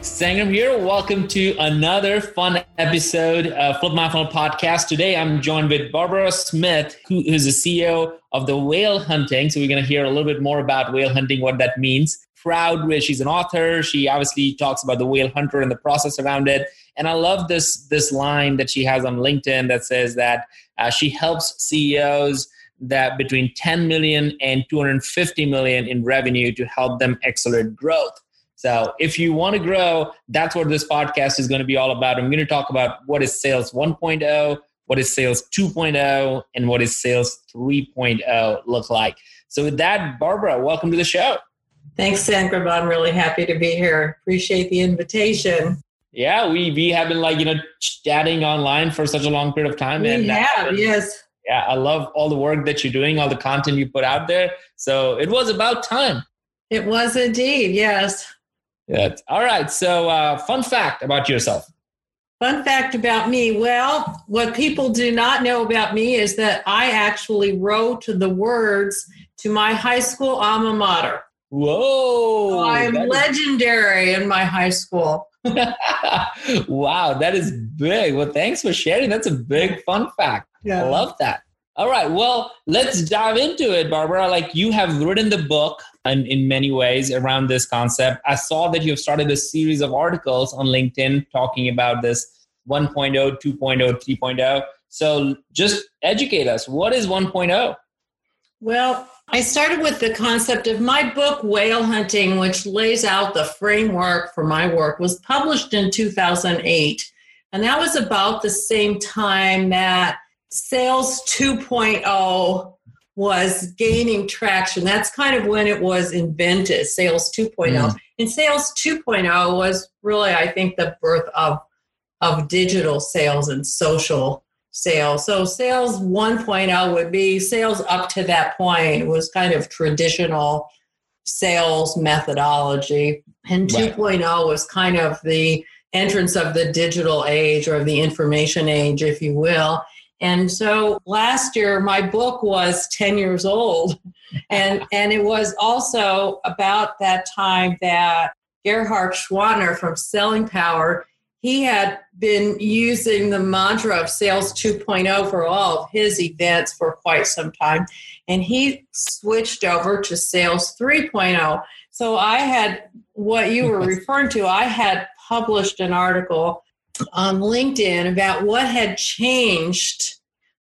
Sangram here. Welcome to another fun episode of Flip My Funnel podcast. Today I'm joined with Barbara Smith, who is the CEO of the Whale Hunting. So we're going to hear a little bit more about whale hunting, what that means. Proud with she's an author. She obviously talks about the whale hunter and the process around it. And I love this this line that she has on LinkedIn that says that uh, she helps CEOs that between 10 million and 250 million in revenue to help them accelerate growth. So if you want to grow, that's what this podcast is going to be all about. I'm going to talk about what is sales 1.0, what is sales 2.0, and what is sales 3.0 look like. So with that, Barbara, welcome to the show. Thanks, Sangram. I'm really happy to be here. Appreciate the invitation. Yeah, we we have been like you know chatting online for such a long period of time. We and have, yes. Yeah, I love all the work that you're doing, all the content you put out there. So it was about time. It was indeed, yes. Yeah. All right. So, uh, fun fact about yourself. Fun fact about me. Well, what people do not know about me is that I actually wrote the words to my high school alma mater. Whoa. So I am legendary in my high school. wow, that is big. Well, thanks for sharing. That's a big fun fact. Yeah. I love that. All right. Well, let's dive into it, Barbara. Like you have written the book and in many ways around this concept. I saw that you have started a series of articles on LinkedIn talking about this 1.0, 2.0, 3.0. So just educate us. What is 1.0? Well, I started with the concept of my book, Whale Hunting, which lays out the framework for my work, was published in 2008. And that was about the same time that Sales 2.0 was gaining traction. That's kind of when it was invented, Sales 2.0. Mm. And Sales 2.0 was really, I think, the birth of, of digital sales and social sales. So sales 1.0 would be sales up to that point was kind of traditional sales methodology. And 2.0 was kind of the entrance of the digital age or the information age, if you will. And so last year, my book was 10 years old. And, and it was also about that time that Gerhard Gschwandtner from Selling Power, he had been using the mantra of Sales 2.0 for all of his events for quite some time. And he switched over to Sales 3.0. So I had what you were referring to, I had published an article on LinkedIn about what had changed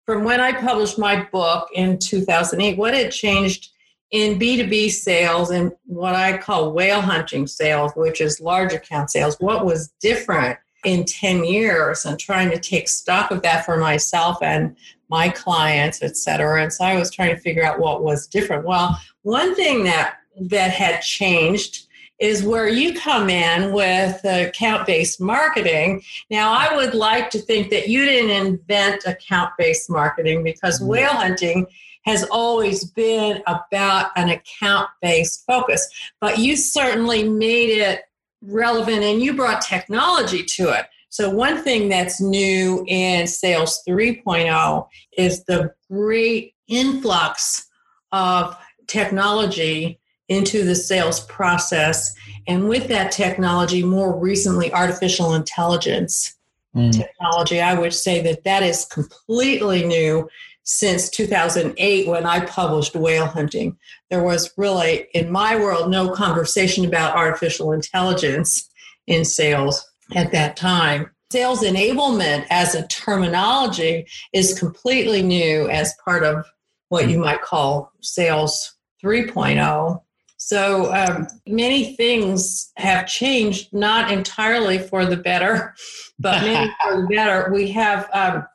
from when I published my book in 2008, what had changed in B2B sales and what I call whale hunting sales, which is large account sales, what was different in 10 years and trying to take stock of that for myself and my clients, et cetera. And so I was trying to figure out what was different. Well, one thing that that had changed is where you come in with account based marketing. Now, I would like to think that you didn't invent account based marketing because mm-hmm. whale hunting has always been about an account based focus, but you certainly made it relevant and you brought technology to it. So, one thing that's new in Sales 3.0 is the great influx of technology into the sales process. And with that technology, more recently, artificial intelligence mm. technology, I would say that that is completely new since 2008 when I published Whale Hunting. There was really, in my world, no conversation about artificial intelligence in sales at that time. Sales enablement as a terminology is completely new as part of what you might call sales 3.0. So um, many things have changed, not entirely for the better, but maybe for the better. We have um,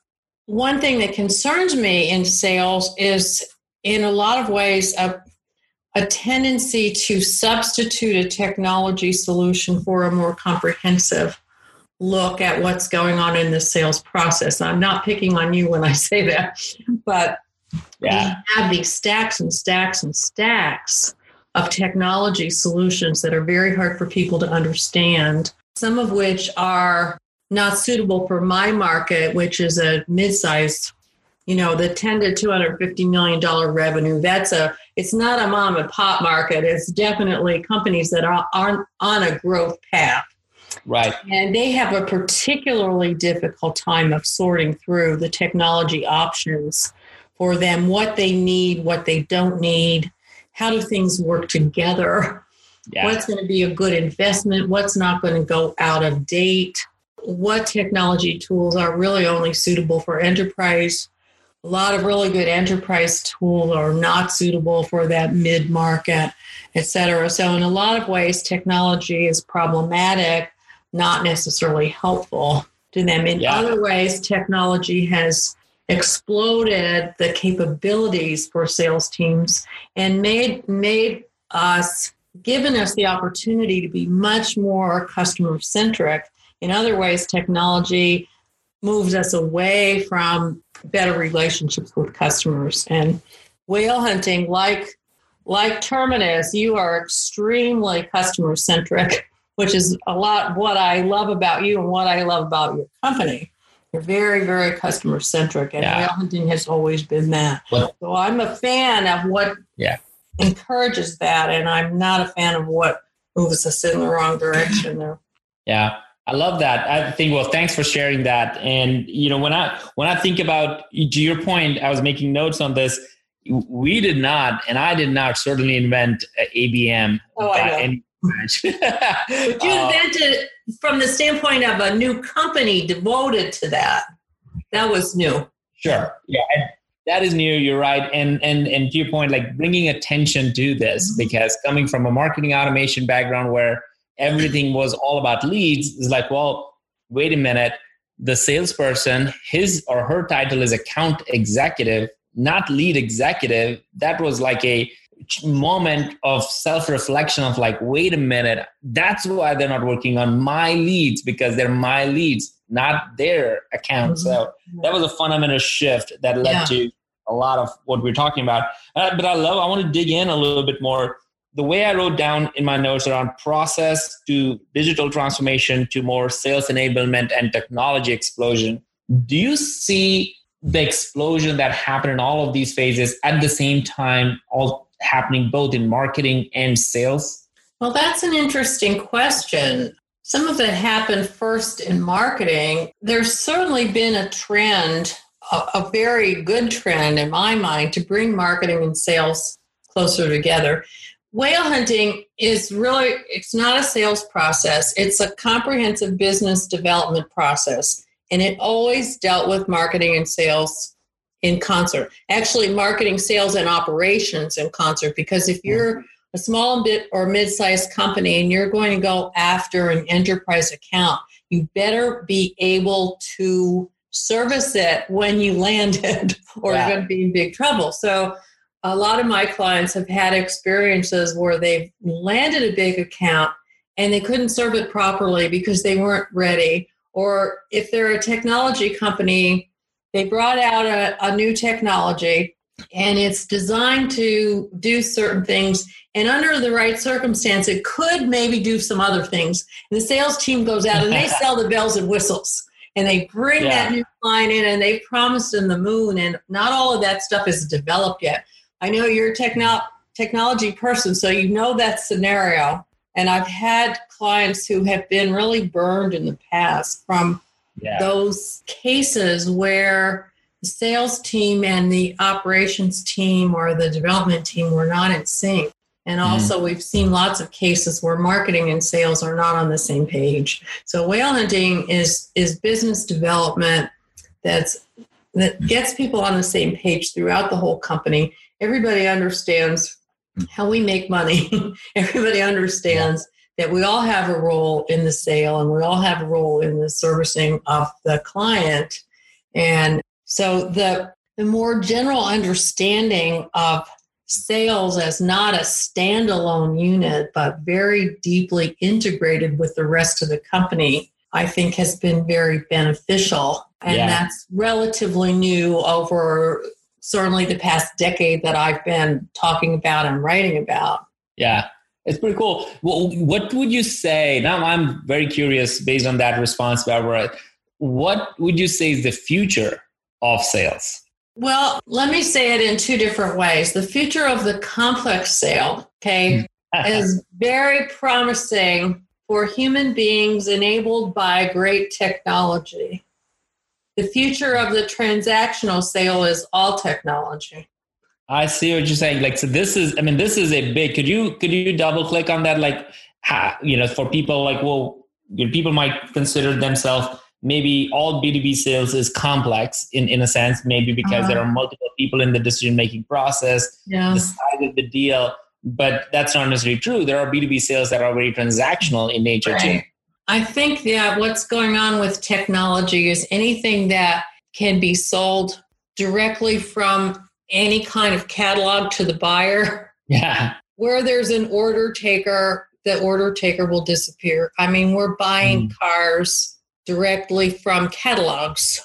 one thing that concerns me in sales is, in a lot of ways, a, a tendency to substitute a technology solution for a more comprehensive look at what's going on in the sales process. I'm not picking on you when I say that, but yeah. we have these stacks and stacks and stacks of technology solutions that are very hard for people to understand, some of which are not suitable for my market, which is a mid-sized, you know, the 10 to 250 million dollar revenue. That's a it's not a mom and pop market. It's definitely companies that are, are on a growth path. Right. And they have a particularly difficult time of sorting through the technology options for them, what they need, what they don't need, how do things work together, yeah. what's going to be a good investment, what's not going to go out of date, what technology tools are really only suitable for enterprise. A lot of really good enterprise tools are not suitable for that mid market, et cetera. So, in a lot of ways, technology is problematic not necessarily helpful to them. In yeah. other ways, technology has exploded the capabilities for sales teams and made made us given us the opportunity to be much more customer centric. In other ways, technology moves us away from better relationships with customers and whale hunting like like Terminus you are extremely customer centric which is a lot what I love about you and what I love about your company. You're very, very customer centric, and yeah. whale hunting has always been that. Well, so I'm a fan of what yeah. encourages that, and I'm not a fan of what moves us in the wrong direction. There. Yeah, I love that. I think well, thanks for sharing that. And you know, when I when I think about to your point, I was making notes on this. We did not, and I did not certainly invent ABM oh, by any but you uh, invented from the standpoint of a new company devoted to that. That was new. Sure. Yeah. That is new. You're right. And and and to your point, like bringing attention to this, mm-hmm. because coming from a marketing automation background where everything was all about leads, is like, well, wait a minute. The salesperson, his or her title is account executive, not lead executive. That was like a moment of self reflection of like, wait a minute, that's why they're not working on my leads because they're my leads, not their account. Mm-hmm. So that was a fundamental shift that led yeah. to a lot of what we're talking about. Uh, but I love, I want to dig in a little bit more. The way I wrote down in my notes around process to digital transformation to more sales enablement and technology explosion. Do you see the explosion that happened in all of these phases at the same time all happening both in marketing and sales? Well, that's an interesting question. Some of it happened first in marketing. There's certainly been a trend, a, a, very good trend in my mind, to bring marketing and sales closer together. Whale hunting is really, it's not a sales process, it's a comprehensive business development process. And it always dealt with marketing and sales in concert. Actually, marketing, sales, and operations in concert. Because if you're a small bit or mid-sized company and you're going to go after an enterprise account, you better be able to service it when you land it, or yeah. you're going to be in big trouble. So, a lot of my clients have had experiences where they've landed a big account and they couldn't serve it properly because they weren't ready. Or if they're a technology company, they brought out a, a new technology and it's designed to do certain things. And under the right circumstance it could maybe do some other things. And the sales team goes out and they sell the bells and whistles. And they bring yeah. that new line in and they promised them the moon. And not all of that stuff is developed yet. I know you're a techno- technology person so you know that scenario. And i've had clients who have been really burned in the past from yeah. those cases where the sales team and the operations team or the development team were not in sync. And mm. also, mm. we've seen lots of cases where marketing and sales are not on the same page. So, whale hunting is is business development that's that gets people on the same page throughout the whole company. Everybody understands how we make money. Everybody understands that we all have a role in the sale and we all have a role in the servicing of the client. And so the, the more general understanding of sales as not a standalone unit, but very deeply integrated with the rest of the company, I think has been very beneficial. And yeah. that's relatively new over certainly the past decade that I've been talking about and writing about. Yeah, it's pretty cool. Well, what would you say? Now I'm very curious based on that response, Barbara. What would you say is the future of sales? Well, let me say it in two different ways. The future of the complex sale, okay, is very promising for human beings enabled by great technology. The future of the transactional sale is all technology. I see what you're saying. Like, so this is, I mean, this is a big, could you, could you double click on that? Like, you know, for people like, well, you know, people might consider themselves maybe all B2B sales is complex in, in a sense, maybe because uh-huh. there are multiple people in the decision making process, yeah. the size of the deal. But that's not necessarily true. There are B2B sales that are very transactional in nature right. too. I think that what's going on with technology is anything that can be sold directly from any kind of catalog to the buyer. Yeah. Where there's an order taker, the order taker will disappear. I mean, we're buying mm. cars directly from catalogs,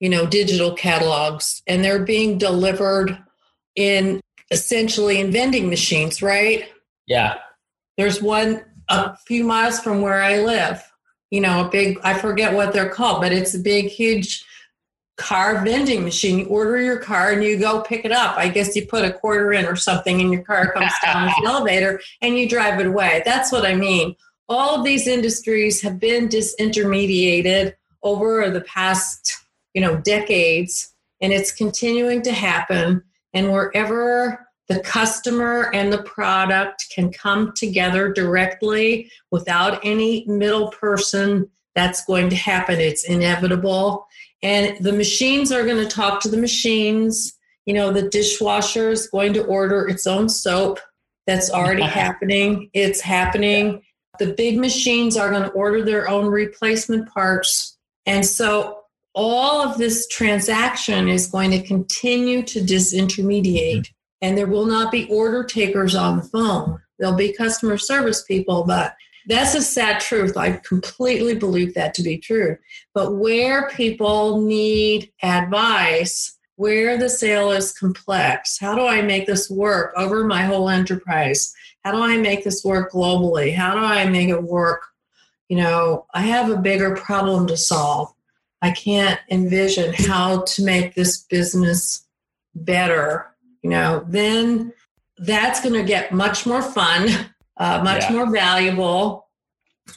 you know, digital catalogs, and they're being delivered in essentially in vending machines, right? Yeah. There's one a few miles from where I live. You know, a big I forget what they're called, but it's a big, huge car vending machine. You order your car and you go pick it up. I guess you put a quarter in or something and your car comes down the elevator and you drive it away. That's what I mean all of these industries have been disintermediated over the past you know decades and it's continuing to happen and wherever the customer and the product can come together directly without any middle person that's going to happen it's inevitable and the machines are going to talk to the machines you know the dishwasher is going to order its own soap that's already happening it's happening the big machines are going to order their own replacement parts. And so all of this transaction is going to continue to disintermediate. Mm-hmm. And there will not be order takers on the phone. There'll be customer service people, but that's a sad truth. I completely believe that to be true. But where people need advice, where the sale is complex, how do I make this work over my whole enterprise? How do I make this work globally? How do I make it work? You know, I have a bigger problem to solve. I can't envision how to make this business better. You know, then that's going to get much more fun, uh, much yeah. more valuable,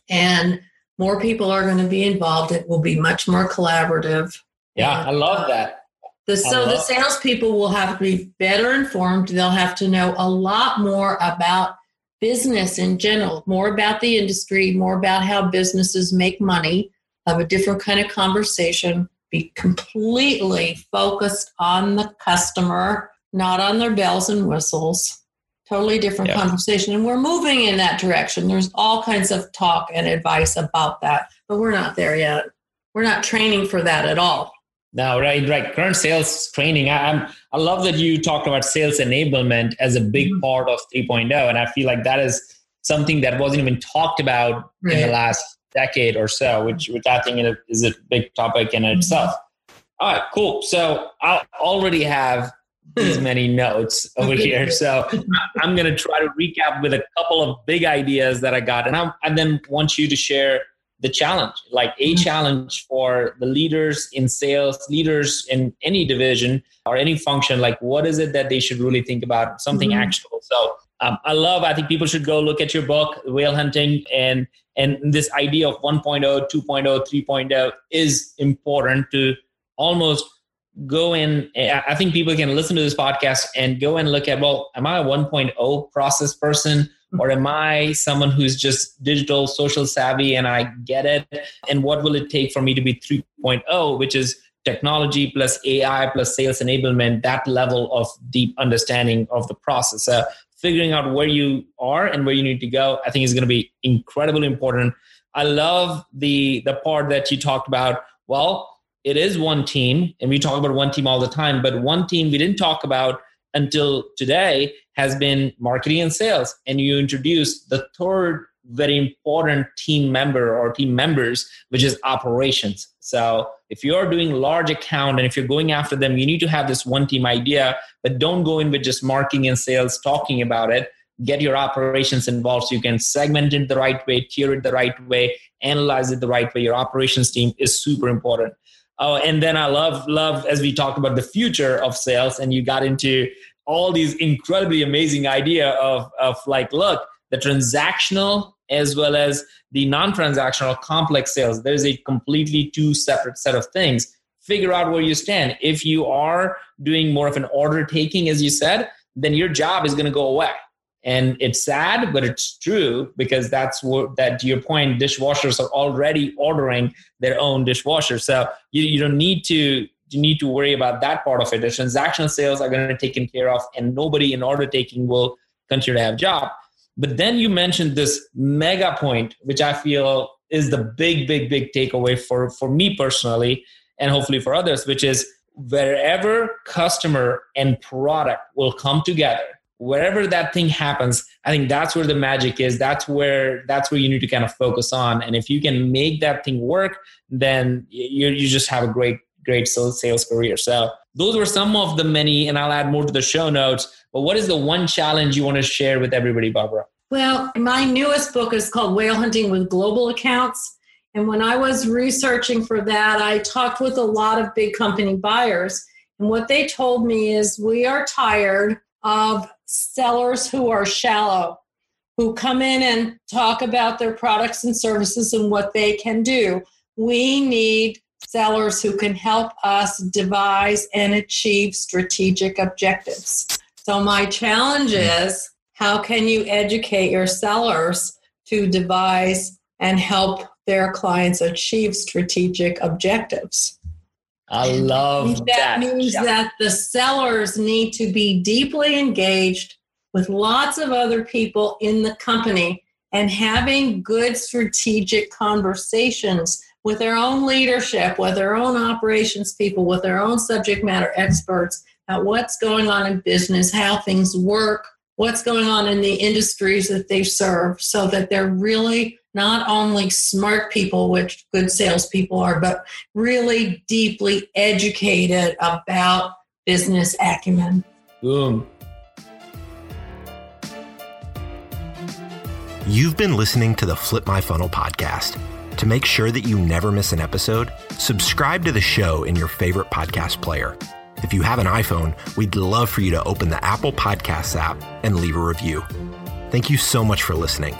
and more people are going to be involved. It will be much more collaborative. Yeah, and, I love uh, that. The, so the salespeople will have to be better informed. They'll have to know a lot more about business in general, more about the industry, more about how businesses make money, have a different kind of conversation, be completely focused on the customer, not on their bells and whistles. Totally different yeah. conversation. And we're moving in that direction. There's all kinds of talk and advice about that, but we're not there yet. We're not training for that at all. No, right, right. Current sales training. I, am I love that you talked about sales enablement as a big mm-hmm. part of 3.0, and I feel like that is something that wasn't even talked about right. in the last decade or so, which which I think is a big topic in mm-hmm. itself. All right, cool. So I already have these many notes over here, so I'm going to try to recap with a couple of big ideas that I got, and I and then want you to share the challenge, like a mm-hmm. challenge for the leaders in sales, leaders in any division or any function. Like, what is it that they should really think about? Something mm-hmm. actionable. So, um, I love. I think people should go look at your book, Whale Hunting, and and this idea of 1.0, 2.0, 3.0 is important to almost go in. I think people can listen to this podcast and go and look at. Well, am I a 1.0 process person? Hmm. or am I someone who's just digital, social savvy and I get it? And what will it take for me to be 3.0, which is technology plus AI plus sales enablement, that level of deep understanding of the process? So figuring out where you are and where you need to go, I think is going to be incredibly important. I love the the part that you talked about. Well, it is one team, and we talk about one team all the time, but one team we didn't talk about until today has been marketing and sales. And you introduced the third very important team member or team members, which is operations. So if you're doing large account and if you're going after them, you need to have this one team idea, but don't go in with just marketing and sales talking about it. Get your operations involved so you can segment it the right way, tier it the right way, analyze it the right way. Your operations team is super important. Oh, and then I love love as we talked about the future of sales, and you got into all these incredibly amazing idea of of like, look, the transactional as well as the non-transactional complex sales. There's a completely two separate set of things. Figure out where you stand. If you are doing more of an order taking, as you said, then your job is going to go away and it's sad but it's true because that's what that to your point dishwashers are already ordering their own dishwasher so you, you don't need to you need to worry about that part of it. The transactional sales are going to be taken care of and nobody in order taking will continue to have job. But then you mentioned this mega point which i feel is the big big big takeaway for for me personally and hopefully for others which is wherever customer and product will come together wherever that thing happens i think that's where the magic is. That's where that's where you need to kind of focus on. And if you can make that thing work then you, you just have a great great sales career. So those were some of the many and i'll add more to the show notes but what is the one challenge you want to share with everybody barbara? Well my newest book is called whale hunting with global accounts. And when i was researching for that i talked with a lot of big company buyers. And what they told me is we are tired of sellers who are shallow, who come in and talk about their products and services and what they can do. We need sellers who can help us devise and achieve strategic objectives. So, my challenge is how can you educate your sellers to devise and help their clients achieve strategic objectives? I love that. That means yeah. that the sellers need to be deeply engaged with lots of other people in the company and having good strategic conversations with their own leadership, with their own operations people, with their own subject matter experts about what's going on in business, how things work, what's going on in the industries that they serve, so that they're really not only smart people, which good salespeople are, but really deeply educated about business acumen. Boom. You've been listening to the Flip My Funnel podcast. To make sure that you never miss an episode, subscribe to the show in your favorite podcast player. If you have an iPhone, we'd love for you to open the Apple Podcasts app and leave a review. Thank you so much for listening.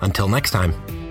Until next time.